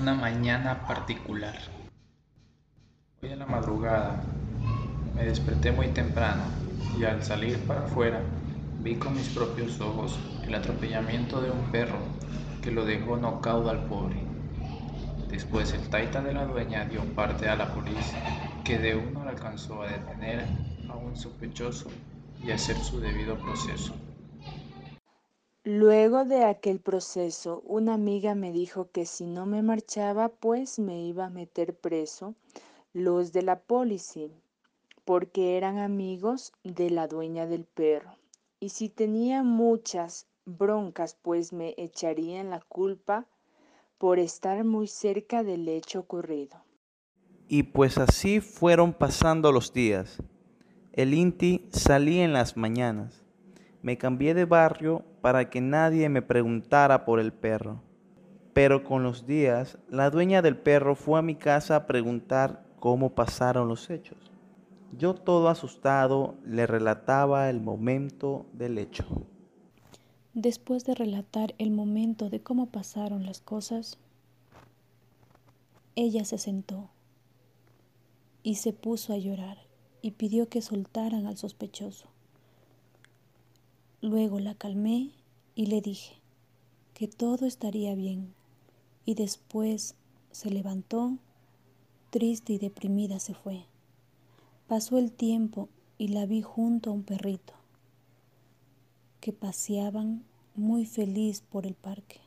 Mañana particular. Hoy a la madrugada me desperté muy temprano y al salir para afuera vi con mis propios ojos el atropellamiento de un perro que lo dejó nocaudo al pobre. Después el taita de la dueña dio parte a la policía que de uno alcanzó a detener a un sospechoso y hacer su debido proceso. Luego de aquel proceso, una amiga me dijo que si no me marchaba, pues me iba a meter preso los de la policía, porque eran amigos de la dueña del perro. Y si tenía muchas broncas, pues me echarían la culpa por estar muy cerca del hecho ocurrido. Y pues así fueron pasando los días. El Inti salía en las mañanas me cambié de barrio para que nadie me preguntara por el perro. Pero con los días, la dueña del perro fue a mi casa a preguntar cómo pasaron los hechos. Yo todo asustado le relataba el momento del hecho. Después de relatar el momento de cómo pasaron las cosas, ella se sentó y se puso a llorar y pidió que soltaran al sospechoso. Luego la calmé y le dije que todo estaría bien y después se levantó, triste y deprimida se fue. Pasó el tiempo y la vi junto a un perrito que paseaban muy feliz por el parque.